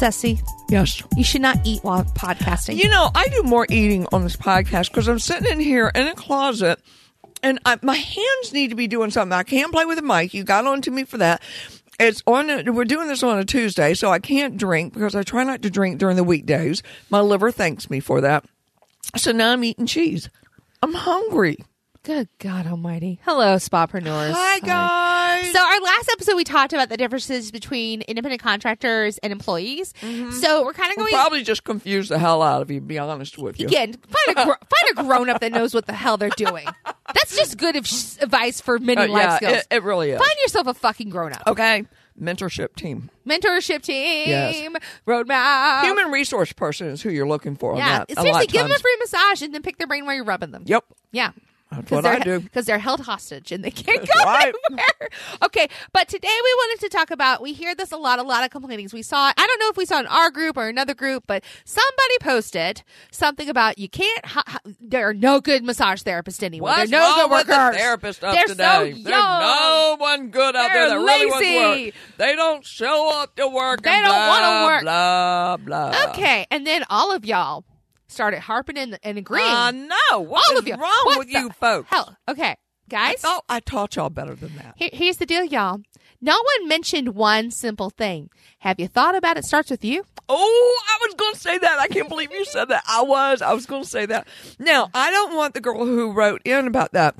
Ceci, Yes. you should not eat while podcasting. You know, I do more eating on this podcast because I'm sitting in here in a closet and I, my hands need to be doing something. I can't play with a mic. You got on to me for that. It's on. A, we're doing this on a Tuesday, so I can't drink because I try not to drink during the weekdays. My liver thanks me for that. So now I'm eating cheese. I'm hungry. Good God Almighty! Hello, spapreneurs. Hi guys. So our last episode, we talked about the differences between independent contractors and employees. So we're kind of going probably just confuse the hell out of you. to Be honest with you. again. Find a gr- find a grown up that knows what the hell they're doing. That's just good advice for many Uh, life yeah, skills. it, it really is. find yourself a fucking grown up. Okay, mentorship team. Mentorship team, Yes. roadmap. Human resource person is who you're looking for. on Yeah, that, a seriously, lot of give them a times. free massage and then pick their brain while you're rubbing them. Yep. Yeah. That's what I do. Because they're held hostage and they can't go right. anywhere. Okay, but today we wanted to talk about. We hear this a lot, a lot of complainings. We saw. I don't know if we saw in our group or another group, but somebody posted something about you can't. Ha, ha, there are no good massage therapists anymore. What's there are no good with the workers. therapist of They're today? so There's no one good out They're there that really wants to lazy. work. They don't show up to work. They and don't wanna work. Blah blah. Okay, and then all of y'all started harping and, and agreeing. Uh, no. What all is of you. wrong What with the you folks? Hell, okay, I guys. thought I taught y'all better than that. Here, here's the deal, y'all. No one mentioned one simple thing. Have you thought about it starts with you? Oh, I was going to say that. I can't believe you said that. I was. I was going to say that. Now, I don't want the girl who wrote in about that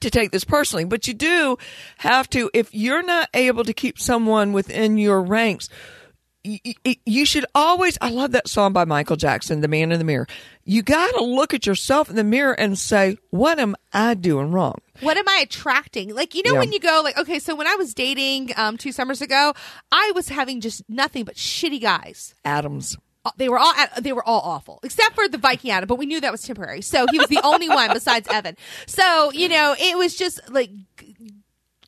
to take this personally, but you do have to, if you're not able to keep someone within your ranks, you should always, I love that song by Michael Jackson, The Man in the Mirror. You got to look at yourself in the mirror and say, what am I doing wrong? What am I attracting? Like, you know, Yeah. when you go, like, okay, so when I was dating um, two summers ago, I was having just nothing but shitty guys. Adams. Uh, They were all they were all awful, except for the Viking Adam, but we knew that was temporary. So he was the only one besides Evan. So you know, it was just like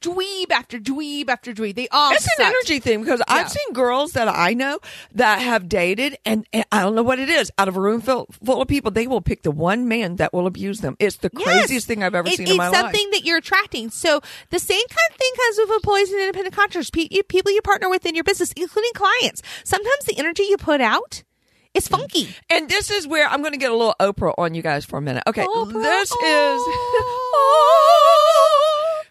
dweeb after dweeb after dweeb. They all It's an energy thing because Yeah. I've seen girls that I know that have dated, and, and I don't know what it is. Out of a room full, full of people, they will pick the one man that will abuse them. It's the Yes. craziest thing I've ever It- seen it's in my life. It's something that you're attracting. So the same kind of thing comes with employees and independent contractors, pe- people you partner with in your business, including clients. Sometimes the energy you put out is funky. And this is where I'm going to get a little Oprah on you guys for a minute. Okay, Oprah, this oh. is. Oh.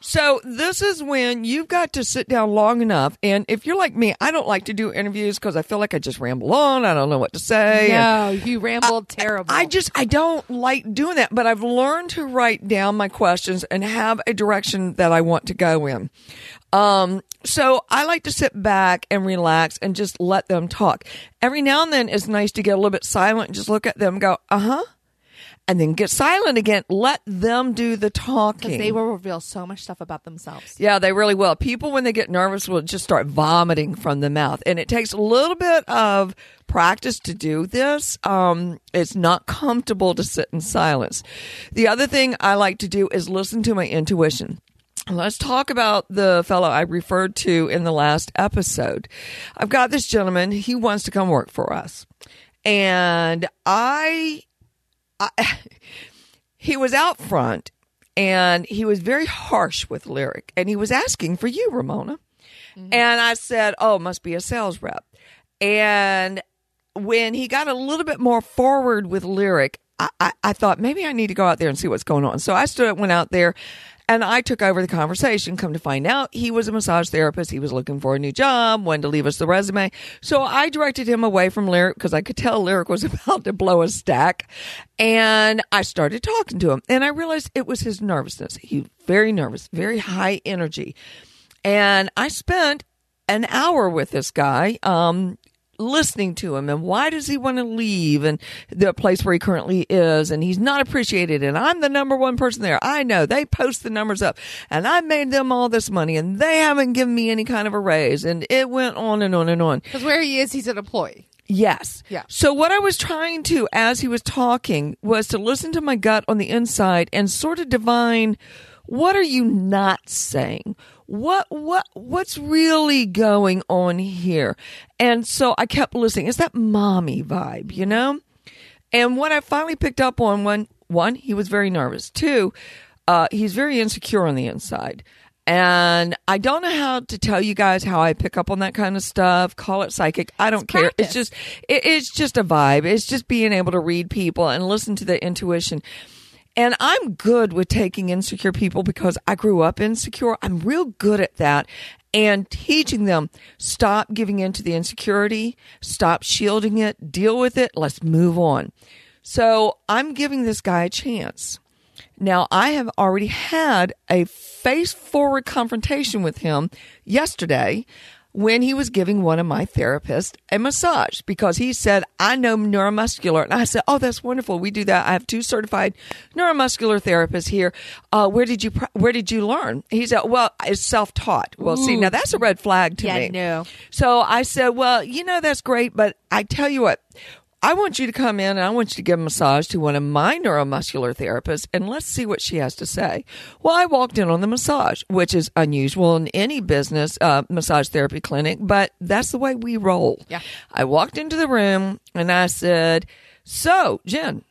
So this is when you've got to sit down long enough, and if you're like me, I don't like to do interviews because I feel like I just ramble on. I don't know what to say. and- No, you rambled terrible. I just I don't like doing that, but I've learned to write down my questions and have a direction that I want to go in. Um, so I like to sit back and relax and just let them talk. Every now and then it's nice to get a little bit silent and just look at them and go, uh huh. And then get silent again. Let them do the talking. because they will reveal so much stuff about themselves. Yeah, they really will. People, when they get nervous, will just start vomiting from the mouth. And it takes a little bit of practice to do this. Um, it's not comfortable to sit in silence. The other thing I like to do is listen to my intuition. Let's talk about the fellow I referred to in the last episode. I've got this gentleman, he wants to come work for us. And I, I he was out front and he was very harsh with lyric and he was asking for you ramona. Mm-hmm. And i said oh must be a sales rep. And when he got a little bit more forward with lyric I, I, thought maybe i need to go out there and see what's going on so i stood up, went out there and I took over the conversation. Come to find out, he was a massage therapist. He was looking for a new job, wanted to leave us the resume. So I directed him away from Lyric because I could tell Lyric was about to blow a stack. And I started talking to him. And I realized it was his nervousness. He was very nervous, very high energy. And I spent an hour with this guy, um, listening to him and why does he want to leave and the place where he currently is and he's not appreciated and I'm the number one person there. I know they post the numbers up and I made them all this money and they haven't given me any kind of a raise and it went on and on and on. Because where he is, he's an employee. Yes. Yeah. So what I was trying to, as he was talking, was to listen to my gut on the inside and sort of divine what are you not saying? What what what's really going on here? And so I kept listening. It's that mommy vibe, you know? And what I finally picked up on one one, he was very nervous. Two, uh, he's very insecure on the inside. And I don't know how to tell you guys how I pick up on that kind of stuff. Call it psychic. I don't care. practice. It's just, it, it's just a vibe. It's just being able to read people and listen to their intuition. And I'm good with taking insecure people because I grew up insecure. I'm real good at that and teaching them stop giving in to the insecurity, stop shielding it, deal with it, let's move on. So I'm giving this guy a chance. Now, I have already had a face forward confrontation with him yesterday when he was giving one of my therapists a massage because he said, I know neuromuscular. And I said, Oh, that's wonderful. We do that. I have two certified neuromuscular therapists here. Uh, where did you, where did you learn? He said, Well, it's self taught. Well, see, now that's a red flag to Yeah, me. no. So I said, Well, you know, that's great, but I tell you what, I want you to come in and I want you to give a massage to one of my neuromuscular therapists and let's see what she has to say. Well, I walked in on the massage, which is unusual in any business, uh, massage therapy clinic, but that's the way we roll. Yeah. I walked into the room and I said, so Jen,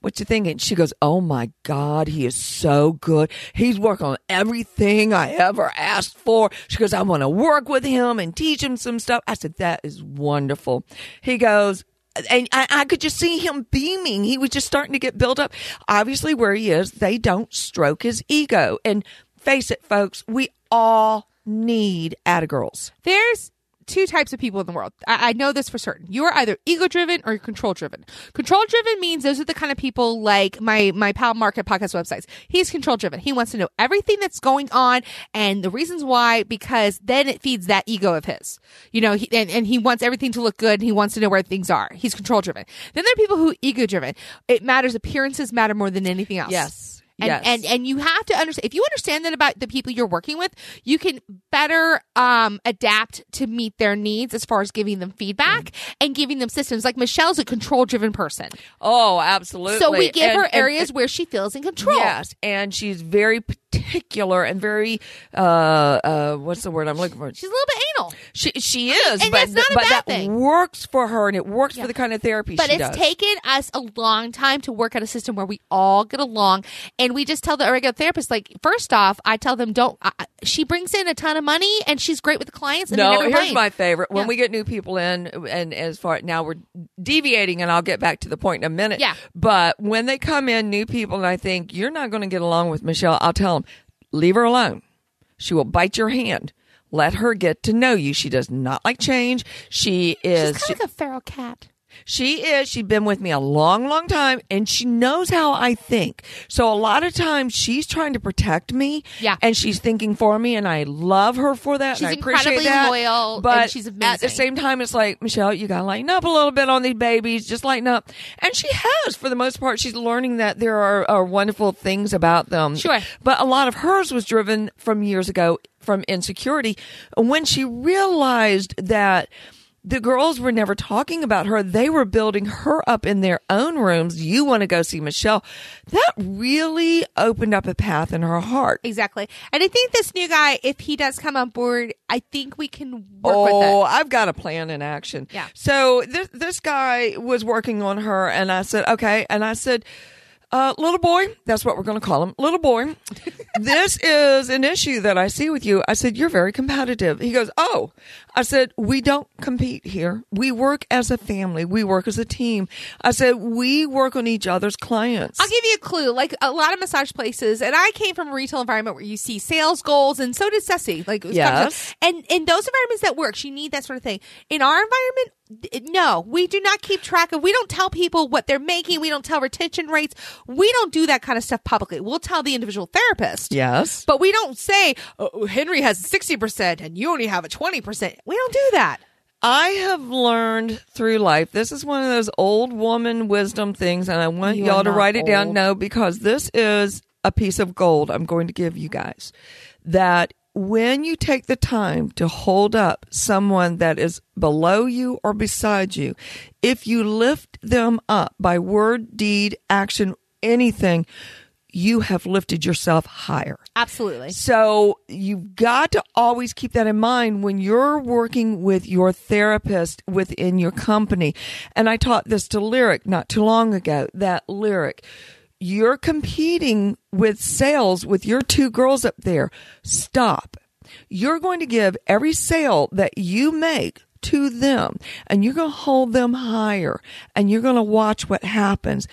what you thinking? She goes, Oh my God, he is so good. He's working on everything I ever asked for. She goes, I want to work with him and teach him some stuff. I said, That is wonderful. He goes, and I, I could just see him beaming. He was just starting to get built up. Obviously, where he is, they don't stroke his ego. And face it, folks, we all need atta girls. There's two types of people in the world. I, I know this for certain. You are either ego driven or control driven. Control driven means those are the kind of people like my my pal Market podcast websites. He's control driven. He wants to know everything that's going on and the reasons why because then it feeds that ego of his. You know, he, and, and he wants everything to look good and he wants to know where things are. He's control driven. Then there are people who ego driven. It matters. Appearances matter more than anything else. Yes. And, yes. and and you have to understand if you understand that about the people you're working with, you can better um, adapt to meet their needs as far as giving them feedback Mm. and giving them systems. Like Michelle's a control driven person, oh, absolutely. so we give And- her and- areas where she feels in control. Yes, and she's very particular and very uh uh what's the word I'm looking for? She's a little bit anal, She she is, and but that's not a but bad that thing. works for her and it works Yeah. for the kind of therapy but it's does. taken us a long time to work out a system where we all get along. And we just tell the regular therapist, like, first off, I tell them, don't. I- she brings in a ton of money and she's great with the clients. And no, here's complain. my favorite. When Yeah. we get new people in, and as far now we're deviating, and I'll get back to the point in a minute. Yeah. But when they come in, new people, and I think you're not going to get along with Michelle, I'll tell them, leave her alone. She will bite your hand. Let her get to know you. She does not like change. She is. She's kind of like a feral cat. She is. She's been with me a long, long time, and she knows how I think. So a lot of times she's trying to protect me, Yeah. and she's thinking for me, and I love her for that. She's and I appreciate incredibly that. loyal, and but she's at the same time, it's like Michelle, you gotta lighten up a little bit on these babies. Just lighten up, and she has for the most part. She's learning that there are, are wonderful things about them. Sure. but a lot of hers was driven from years ago from insecurity. When she realized that the girls were never talking about her. They were building her up in their own rooms. You want to go see Michelle. That really opened up a path in her heart. Exactly. And I think this new guy, if he does come on board, I think we can work with that. Oh. I've got a plan in action. Yeah. So this this guy was working on her, and I said, okay, and I said. Uh, little boy, that's what we're going to call him. Little boy, this is an issue that I see with you. I said, You're very competitive. He goes, Oh, I said, We don't compete here. We work as a family, we work as a team. I said, We work on each other's clients. I'll give you a clue. Like a lot of massage places, and I came from a retail environment where you see sales goals, and so did Ceci. Like, Yes. and in those environments that works, you need that sort of thing. In our environment, no, we do not keep track of. We don't tell people what they're making. We don't tell retention rates. We don't do that kind of stuff publicly. We'll tell the individual therapist. yes. But we don't say, oh, Henry has 60% and you only have a 20%. We don't do that. I have learned through life. This is one of those old woman wisdom things, and I want You y'all to write it down. old. No, because this is a piece of gold I'm going to give you guys. That when you take the time to hold up someone that is below you or beside you, if you lift them up by word, deed, action, anything, you have lifted yourself higher. Absolutely. So you've got to always keep that in mind when you're working with your therapist within your company. And I taught this to Lyric not too long ago that Lyric, you're competing with sales with your two girls up there. Stop. You're going to give every sale that you make to them and you're going to hold them higher and you're going to watch what happens.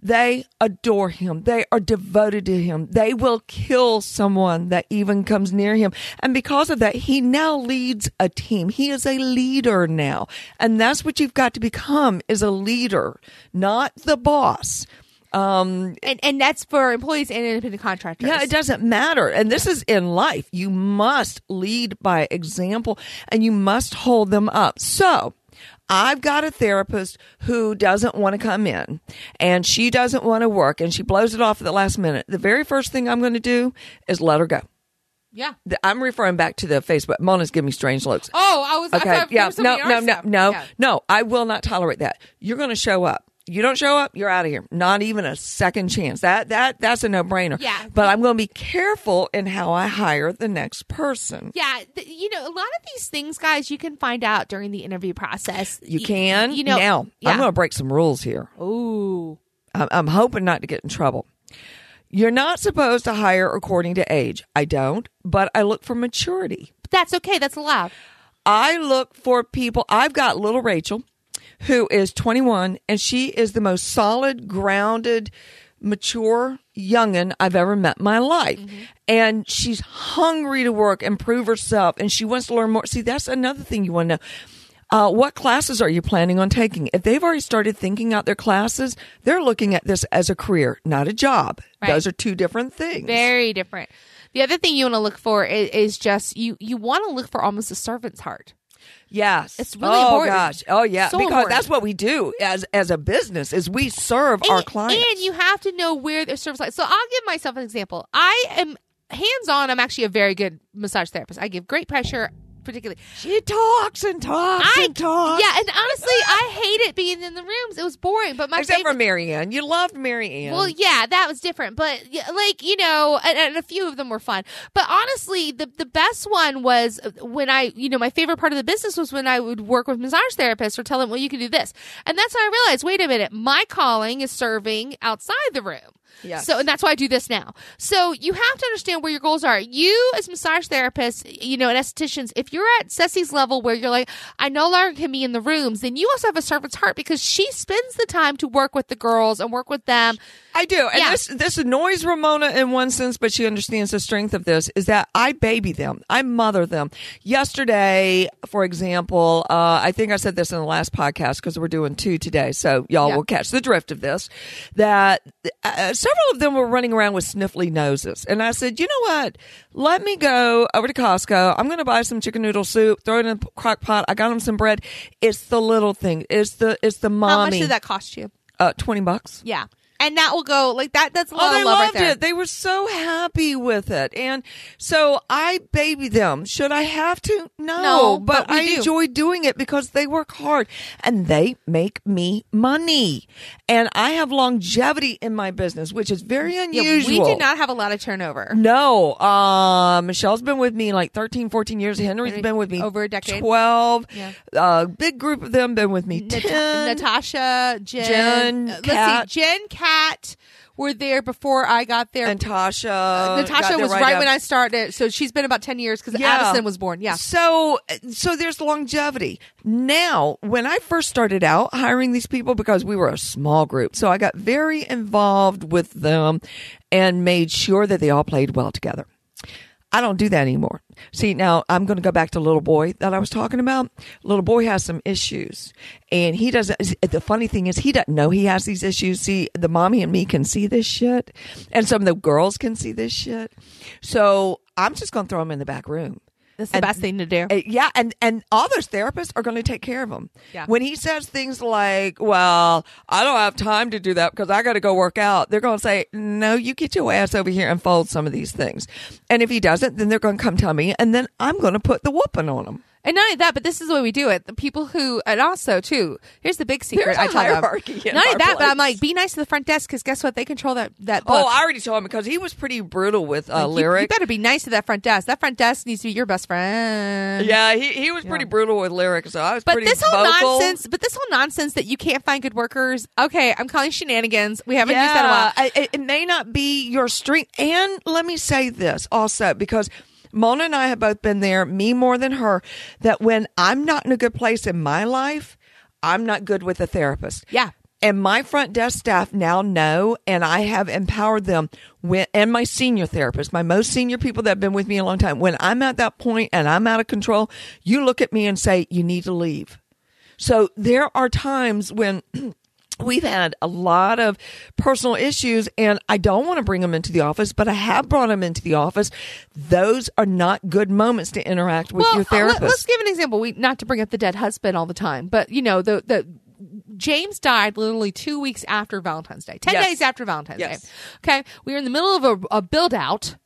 They adore him. They are devoted to him. They will kill someone that even comes near him. And because of that, he now leads a team. He is a leader now. And that's what you've got to become is a leader, not the boss. Um, And and that's for employees and independent contractors. yeah, it doesn't matter. And this is in life. You must lead by example and you must hold them up. So, I've got a therapist who doesn't want to come in and she doesn't want to work and she blows it off at the last minute. The very first thing I'm going to do is let her go. Yeah. I'm referring back to the Facebook. Mona's giving me strange looks. Oh, I was. I Okay. thought Yeah. No, no, no, no, Yeah. no. I will not tolerate that. You're going to show up. You don't show up, you're out of here. Not even a second chance. That that that's a no brainer. Yeah. But I'm going to be careful in how I hire the next person. Yeah, th- you know, a lot of these things, guys, you can find out during the interview process. You can. you know, now yeah. I'm going to break some rules here. Ooh, I'm, I'm hoping not to get in trouble. You're not supposed to hire according to age. I don't, but I look for maturity. that's okay. That's allowed. I look for people. I've got little Rachel, who is 21, and she is the most solid, grounded, mature youngin I've ever met in my life. And she's hungry to work and prove herself, and she wants to learn more. See, that's another thing you want to know. Uh, what classes are you planning on taking? If they've already started thinking out their classes, they're looking at this as a career, not a job. Right. Those are two different things. Very different. The other thing you want to look for is, is just you. You want to look for almost a servant's heart. Yes, It's really oh, important. gosh, oh yeah, So because important. that's what we do as as a business is we serve our clients. and you have to know where their service lies. So I'll give myself an example. I am hands on. I'm actually a very good massage therapist. I give great pressure, particularly. she talks and talks I and talks. yeah, and honestly, I hated being in the rooms. It was boring. But my except favorite, for Marianne, you loved Marianne. Well, yeah, that was different, but like you know, and, and a few of them were fun. But honestly, the the best one was when I, you know, my favorite part of the business was when I would work with massage therapists or tell them, well, you can do this, and that's when I realized, wait a minute, my calling is serving outside the room. Yes. So, and that's why I do this now. So, you have to understand where your goals are. You, as massage therapists, you know, and estheticians, if you're at Ceci's level where you're like, I no longer can be in the rooms, then you also have a servant's heart because she spends the time to work with the girls and work with them. I do, and Yeah. this this annoys Ramona in one sense, but she understands the strength of this. Is that I baby them, I mother them. Yesterday, for example, uh, I think I said this in the last podcast because we're doing two today, so y'all Yeah. will catch the drift of this. That uh, several of them were running around with sniffly noses, and I said, you know what? Let me go over to Costco. I'm going to buy some chicken noodle soup, throw it in a crock pot. I got them some bread. It's the little thing. It's the it's the mommy. How much did that cost you? Uh, Twenty bucks. Yeah. And that will go like that. That's a lot Oh, they of love loved right there. it. They were so happy with it, and so I baby them. Should I have to? No, No, but, but I do. enjoy doing it because they work hard and they make me money, and I have longevity in my business, which is very Yeah, unusual. we do not have a lot of turnover. No, uh, Michelle's been with me like 13, 14 years. Henry's Henry- been with me over a decade. 12. Yeah. Uh, big group of them been with me Nat- 10. Natasha, Jen, Jen, uh, let's Kat. see, Jen, Kat were there before I got there. and Tasha. Uh, Natasha was right, after. when I started, so she's been about ten years because Yeah. Addison was born. Yeah, So, so there's longevity. Now, when I first started out hiring these people, because we were a small group, so I got very involved with them and made sure that they all played well together. I don't do that anymore. See, now I'm going to go back to little boy that I was talking about. Little boy has some issues and he doesn't, the funny thing is he doesn't know he has these issues. See, the mommy and me can see this shit and some of the girls can see this shit. So I'm just going to throw him in the back room That's the And- best thing to do. Uh, yeah, and and all those therapists are going to take care of them. Yeah. When he says things like, "Well, I don't have time to do that because I got to go work out," they're going to say, "No, you get your ass over here and fold some of these things." And if he doesn't, then they're going to come tell me, and then I'm going to put the whooping on him. And not only that, but this is the way we do it. The people who, and also too, here's the big secret. I tell them. hierarchy in Not only that, but I'm like, be nice to the front desk because guess what? They control that that book. Oh, I already told him because he was pretty brutal with uh, You- lyric. You, better be nice to that front desk. That front desk needs to be your best friend. yeah, he, he was pretty brutal with lyric, so I was pretty much. But pretty this whole vocal. nonsense, but this whole nonsense that you can't find good workers. Okay, I'm calling shenanigans. We haven't used that a while. I- it, it may not be your strength. And let me say this also, because Mona and I have both been there, me more than her, that when I'm not in a good place in my life, I'm not good with a therapist. Yeah. And my front desk staff now know, and I have empowered them when, and my senior therapist, my most senior people that have been with me a long time. When I'm at that point and I'm out of control, you look at me and say, you need to leave. So there are times when we've had a lot of personal issues and I don't want to bring them into the office, but I have brought them into the office. Those are not good moments to interact with your uh, therapist. Let, us give an example. We not to bring up the dead husband all the time, but you know the the James died literally two weeks after Valentine's Day, ten Yes. days after Valentine's Yes. Day. Okay, we were in the middle of a, a build out.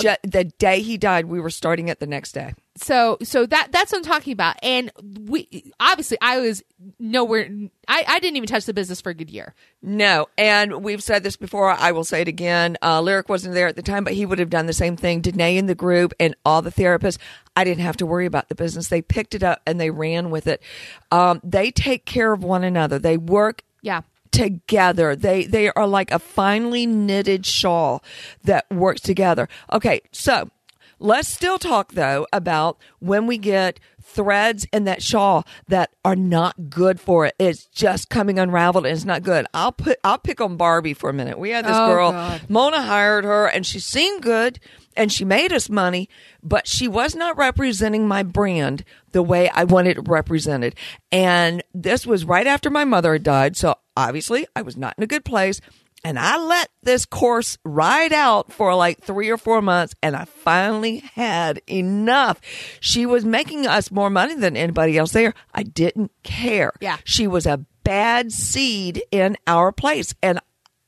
Ju- the day he died, we were starting it the next day. So so that that's what I'm talking about. And we obviously I was nowhere. I I didn't even touch the business for a good year. No, and we've said this before. I will say it again. Uh, Lyric wasn't there at the time, but he would have done the same thing. Danae in the group and all the therapists. I didn't have to worry about the business. They picked it up and they ran with it. Um, they take care of one another. They work Yeah. Together. They they are like a finely knitted shawl that works together. Okay, so let's still talk though about when we get threads in that shawl that are not good for it. It's just coming unraveled and it's not good. I'll put I'll pick on Barbie for a minute. We had this Oh, girl, God. Mona hired her and she seemed good and she made us money, but she was not representing my brand the way I wanted it represented. And this was right after my mother had died. So obviously I was not in a good place. And I let this course ride out for like three or four months and I finally had enough. She was making us more money than anybody else there. I didn't care. Yeah. She was a bad seed in our place. And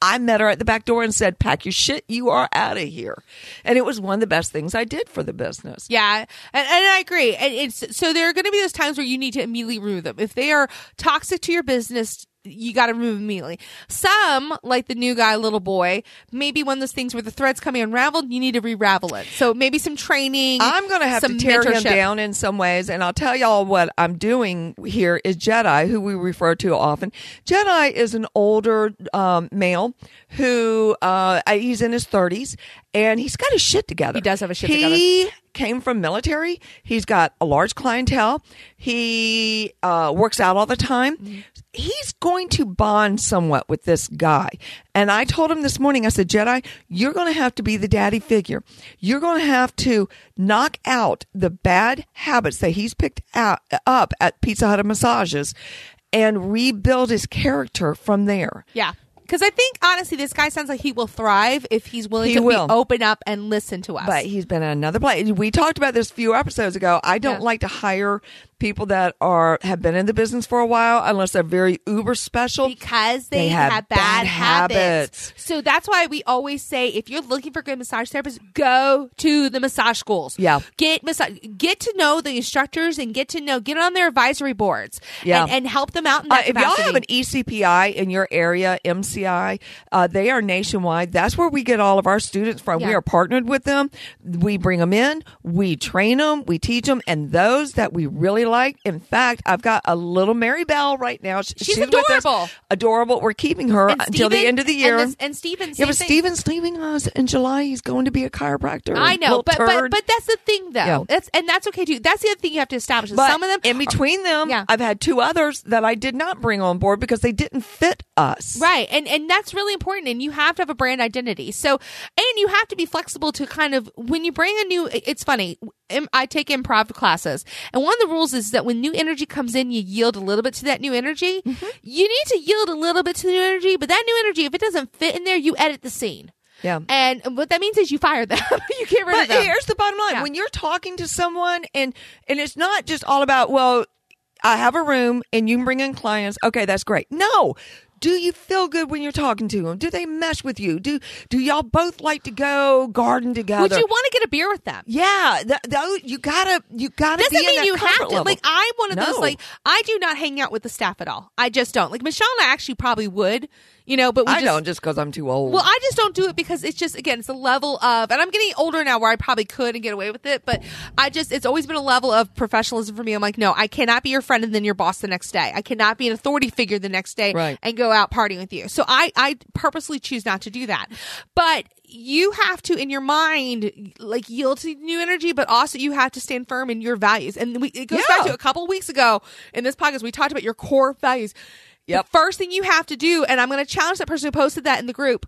I met her at the back door and said, Pack your shit, you are out of here. And it was one of the best things I did for the business. Yeah, and, and I agree. And it's so there are going to be those times where you need to immediately remove them if they are toxic to your business. You got to remove immediately. Some, like the new guy, little boy, maybe one of those things where the thread's coming unraveled, you need to re-ravel it. So maybe some training. I'm going to have to tear him down in some ways. And I'll tell y'all what I'm doing here is Jedi, who we refer to often. Jedi is an older um, male who uh, he's in his 30s and he's got his shit together. He does have a shit together. he came from military. He's got a large clientele. He uh, works out all the time. Mm-hmm. He's going to bond somewhat with this guy. And I told him this morning, I said, Jedi, you're going to have to be the daddy figure. You're going to have to knock out the bad habits that he's picked up at Pizza Hut and massages and rebuild his character from there. Yeah. Because I think honestly, this guy sounds like he will thrive if he's willing He to will. be open up and listen to us. But he's been at another place. We talked about this a few episodes ago. I don't Yeah. like to hire people that are have been in the business for a while unless they're very uber special. because they, They have have, bad, bad habits. habits. So that's why we always say if you're looking for good massage therapists, go to the massage schools. Yeah. Get massage get to know the instructors and get to know get on their advisory boards. Yeah. And, and help them out in Uh, that if y'all capacity. have an ECPI in your area, MCI, uh, they are nationwide. That's where we get all of our students from. We are partnered with them. We bring them in, we train them, we teach them, and those that we really like. In fact, I've got a little Mary Bell right now. Sh- She's us. adorable. Adorable. We're keeping her And until the end of the year. And, this, and Steven, yeah, but thing. Steven's leaving us in July. He's going to be a chiropractor. I know, but, but but that's the thing though. Yeah. That's and that's okay too. That's the other thing you have to establish. is But some of them in between them, Yeah. I've had two others that I did not bring on board because they didn't fit us. Right. And and that's really important and you have to have a brand identity. So and you have to be flexible to kind of when you bring a new it's funny. I take improv classes. And one of the rules is that when new energy comes in, you yield a little bit to that new energy. Mm-hmm. You need to yield a little bit to the new energy, but that new energy if it doesn't fit in there, you edit the scene. Yeah. And what that means is you fire them. you get rid But of them. here's the bottom line: Yeah. when you're talking to someone, and and it's not just all about well, I have a room and you can bring in clients. Okay, that's great. No. Do you feel good when you're talking to them? Do they mesh with you? Do do y'all both like to go garden together? Would you want to get a beer with them? yeah, th- those you gotta you gotta doesn't be in mean that you have to. level. Like I'm one of those. Like I do not hang out with the staff at all. I just don't. Like Michelle and I actually probably would, you know, but we I just, don't just because I'm too old. Well, I just don't do it because it's just again, it's a level of, and I'm getting older now where I probably could and get away with it, but I just, it's always been a level of professionalism for me. I'm like, no, I cannot be your friend and then your boss the next day. I cannot be an authority figure the next day Right. and go out partying with you. So I, I purposely choose not to do that. But you have to, in your mind, like yield to new energy, but also you have to stand firm in your values. And we, it goes Yeah. back to a couple weeks ago in this podcast, we talked about your core values. Yep. The first thing you have to do, and I'm going to challenge that person who posted that in the group.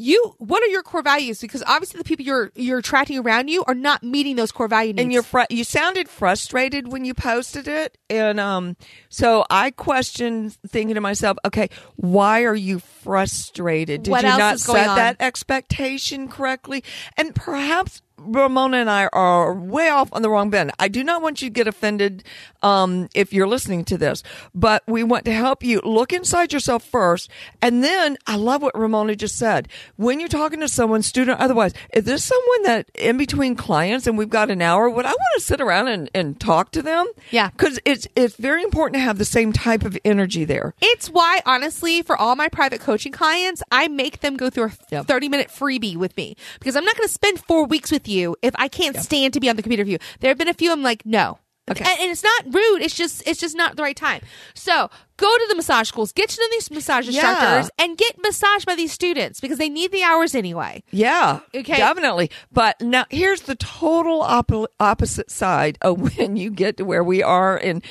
You, what are your core values? Because obviously the people you're you're attracting around you are not meeting those core value needs. and you're fr- you sounded frustrated when you posted it and um so i questioned thinking to myself okay why are you frustrated did What you not set that expectation correctly and perhaps Ramona and I are way off on the wrong bend. I do not want you to get offended um, if you're listening to this, but we want to help you look inside yourself first. And then I love what Ramona just said. When you're talking to someone, student, otherwise, is this someone that in between clients and we've got an hour, would I want to sit around and, and talk to them? Yeah. Because it's, it's very important to have the same type of energy there. It's why, honestly, for all my private coaching clients, I make them go through a Yep. 30 minute freebie with me because I'm not going to spend four weeks with you if I can't stand to be on the computer you. There have been a few I'm like, no. Okay. And, and it's not rude. It's just, it's just not the right time. So go to the massage schools, get to know these massage Yeah. instructors and get massaged by these students because they need the hours anyway. Yeah, Okay. definitely. But now here's the total oppo- opposite side of when you get to where we are. And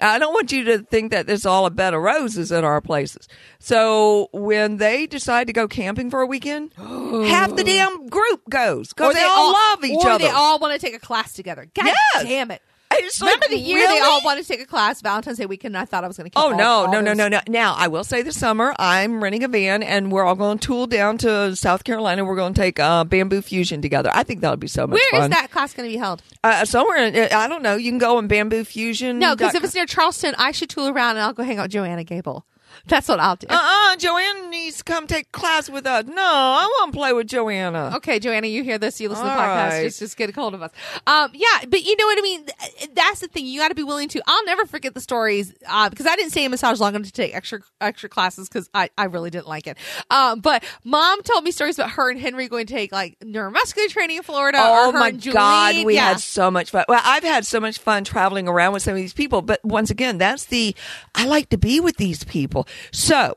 I don't want you to think that there's all a bed of roses at our places. So when they decide to go camping for a weekend, half the damn group goes because they, all, love each or other. they all want to take a class together. God Yes. damn it. It's like, Remember the year they all wanted to take a class Valentine's Day weekend and I thought I was going to Oh all- no, all no, no, no, no! Now I will say this summer I'm renting a van and we're all going to tool down to South Carolina. We're going to take uh, bamboo fusion together. I think that would be so much Where is fun. that class going to be held? Uh, somewhere, in, I don't know. You can go on bamboo fusion. No, because if it's near Charleston, I should tool around and I'll go hang out with Joanna Gable. That's what I'll do. uh-uh, Joanna needs to come take class with us. No, I want to play with Joanna. Okay, Joanna, you hear this? You listen to the All podcast. right. Just, just get a hold of us. Um, yeah, but you know what I mean. That's the thing. You got to be willing to. I'll never forget the stories uh, because I didn't stay in massage long enough to take extra extra classes because I, I really didn't like it. Um, but mom told me stories about her and Henry going to take like neuromuscular training in Florida. Oh my God, we yeah. had so much fun. Well, I've had so much fun traveling around with some of these people, but once again, that's the, I like to be with these people. So,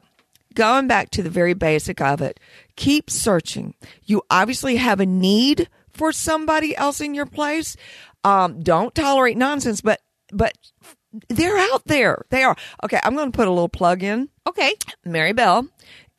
going back to the very basic of it, keep searching. You obviously have a need for somebody else in your place. Um, don't tolerate nonsense, but, but they're out there. They are. Okay, I'm going to put a little plug in. okay. Mary Bell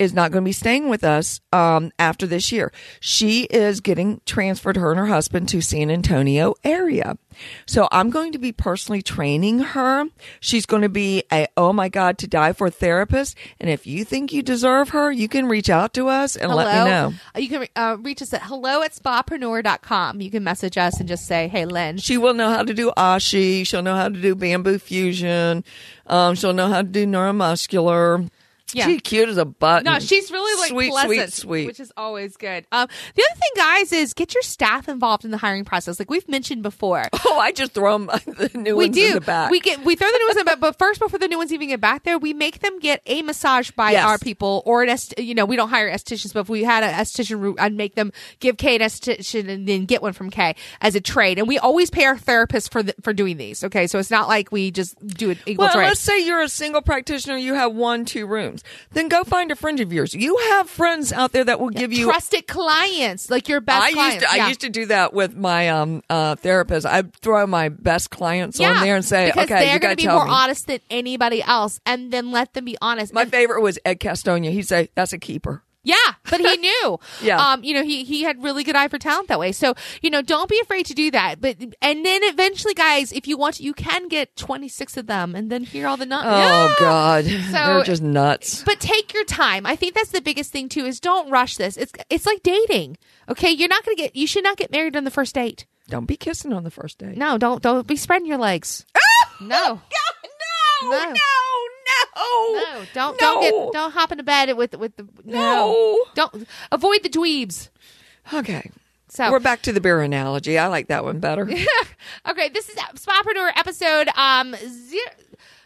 is not going to be staying with us um, after this year. She is getting transferred, her and her husband, to San Antonio area. So I'm going to be personally training her. She's going to be a oh my god to die for therapist. And if you think you deserve her, you can reach out to us and Hello. let me know. You can uh, reach us at hello at spapreneur.com. You can message us and just say, hey, Lynn. She will know how to do ashi. She'll know how to do bamboo fusion. Um, she'll know how to do neuromuscular. Yeah. She's cute as a button. No, she's really like sweet, pleasant, sweet, sweet. which is always good. Um, the other thing, guys, is get your staff involved in the hiring process, like we've mentioned before. Oh, I just throw them the new we ones do. in the back. We get we throw the new ones in, the back, but first, before the new ones even get back there, we make them get a massage by Yes. our people or an est- you know we don't hire estheticians, but if we had an esthetician, route, I'd make them give Kay an esthetician and then get one from Kay as a trade, and we always pay our therapist for the, for doing these. Okay, so it's not like we just do it equal well, trade. let's say you're a single practitioner, you have one, two rooms. Then go find a friend of yours. You have friends out there that will give you. Trusted clients, like your best I clients. used to, Yeah. I used to do that with my um uh therapist. I'd throw my best clients on there and say, because okay, they're you going got to be more me. honest than anybody else, and then let them be honest. My And- favorite was Ed Castonia. He'd say, "That's a keeper." Yeah, but he knew. Yeah. Um, you know, he he had really good eye for talent that way. So, you know, don't be afraid to do that. But and then eventually, guys, if you want to, you can get 26 of them and then hear all the nuts. Oh God, they're just nuts. But take your time. I think that's the biggest thing too is don't rush this. It's it's like dating. Okay? You're not going to get you should not get married on the first date. Don't be kissing on the first date. No, don't don't be spreading your legs. no. no, No. no, no, No, don't don't get don't hop into bed with with the no. Don't avoid the dweebs. Okay, So we're back to the beer analogy. I like that one better. okay, this is Spapreneur episode um zero.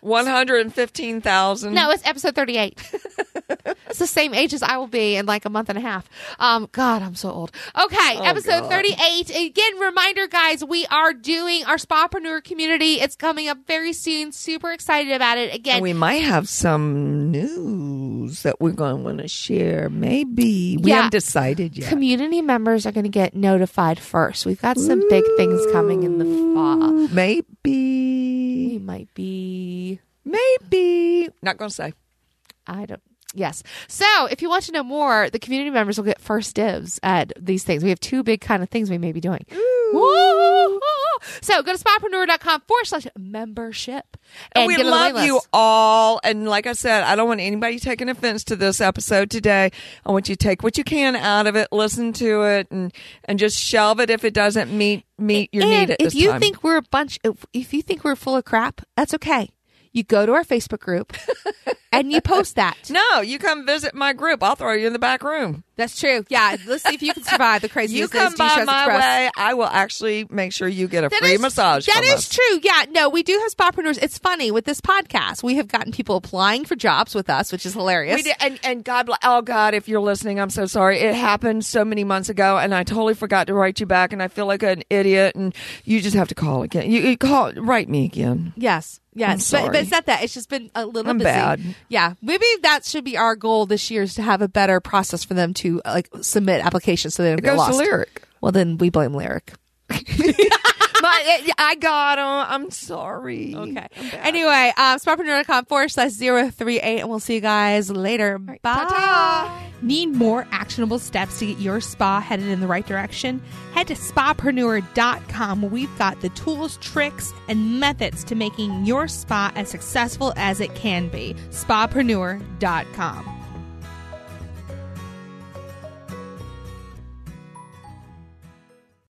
One hundred and fifteen thousand. No, it's episode 38. it's the same age as I will be in like a month and a half. Um, God, I'm so old. Okay, episode God. 38. Again, reminder, guys, we are doing our Spapreneur community. It's coming up very soon. Super excited about it. Again, And we might have some news that we're going to want to share. Maybe we Yeah. haven't decided yet. community members are going to get notified first. We've got some big things coming in the fall. Maybe we Maybe, might be maybe. Not going to say. I don't. Yes. So if you want to know more, the community members will get first dibs at these things. We have two big kind of things we may be doing. So go to spapreneur.com forward slash membership. And we get love you all. And like I said, I don't want anybody taking offense to this episode today. I want you to take what you can out of it, listen to it, and and just shelve it if it doesn't meet meet your and need at if you time. think we're a bunch, if, if you think we're full of crap, that's okay. You go to our Facebook group and you post that. no, you come visit my group. I'll throw you in the back room. That's true. Yeah. Let's see if you can survive the crazy. You come by my way, I will actually make sure you get a That free is- massage. That is us. true. Yeah. No, we do have spapreneurs. It's funny with this podcast. We have gotten people applying for jobs with us, which is hilarious. We did, and and God, oh God, if you're listening, I'm so sorry. It happened so many months ago, and I totally forgot to write you back, and I feel like an idiot. And you just have to call again. You, you call, write me again. Yes. Yes. I'm But, but it's not that. It's just been a little I'm busy. bad. Yeah. Maybe that should be our goal this year is to have a better process for them to like submit applications so they don't It get goes lost. to lyric. Well, then we blame Lyric. My, I got them. I'm sorry. Okay. I'm. Anyway, um, spapreneur.com forward slash 038, and we'll see you guys later. Bye. Ta-ta. Need more actionable steps to get your spa headed in the right direction? Head to spapreneur.com where we've got the tools, tricks, and methods to making your spa as successful as it can be. Spapreneur.com.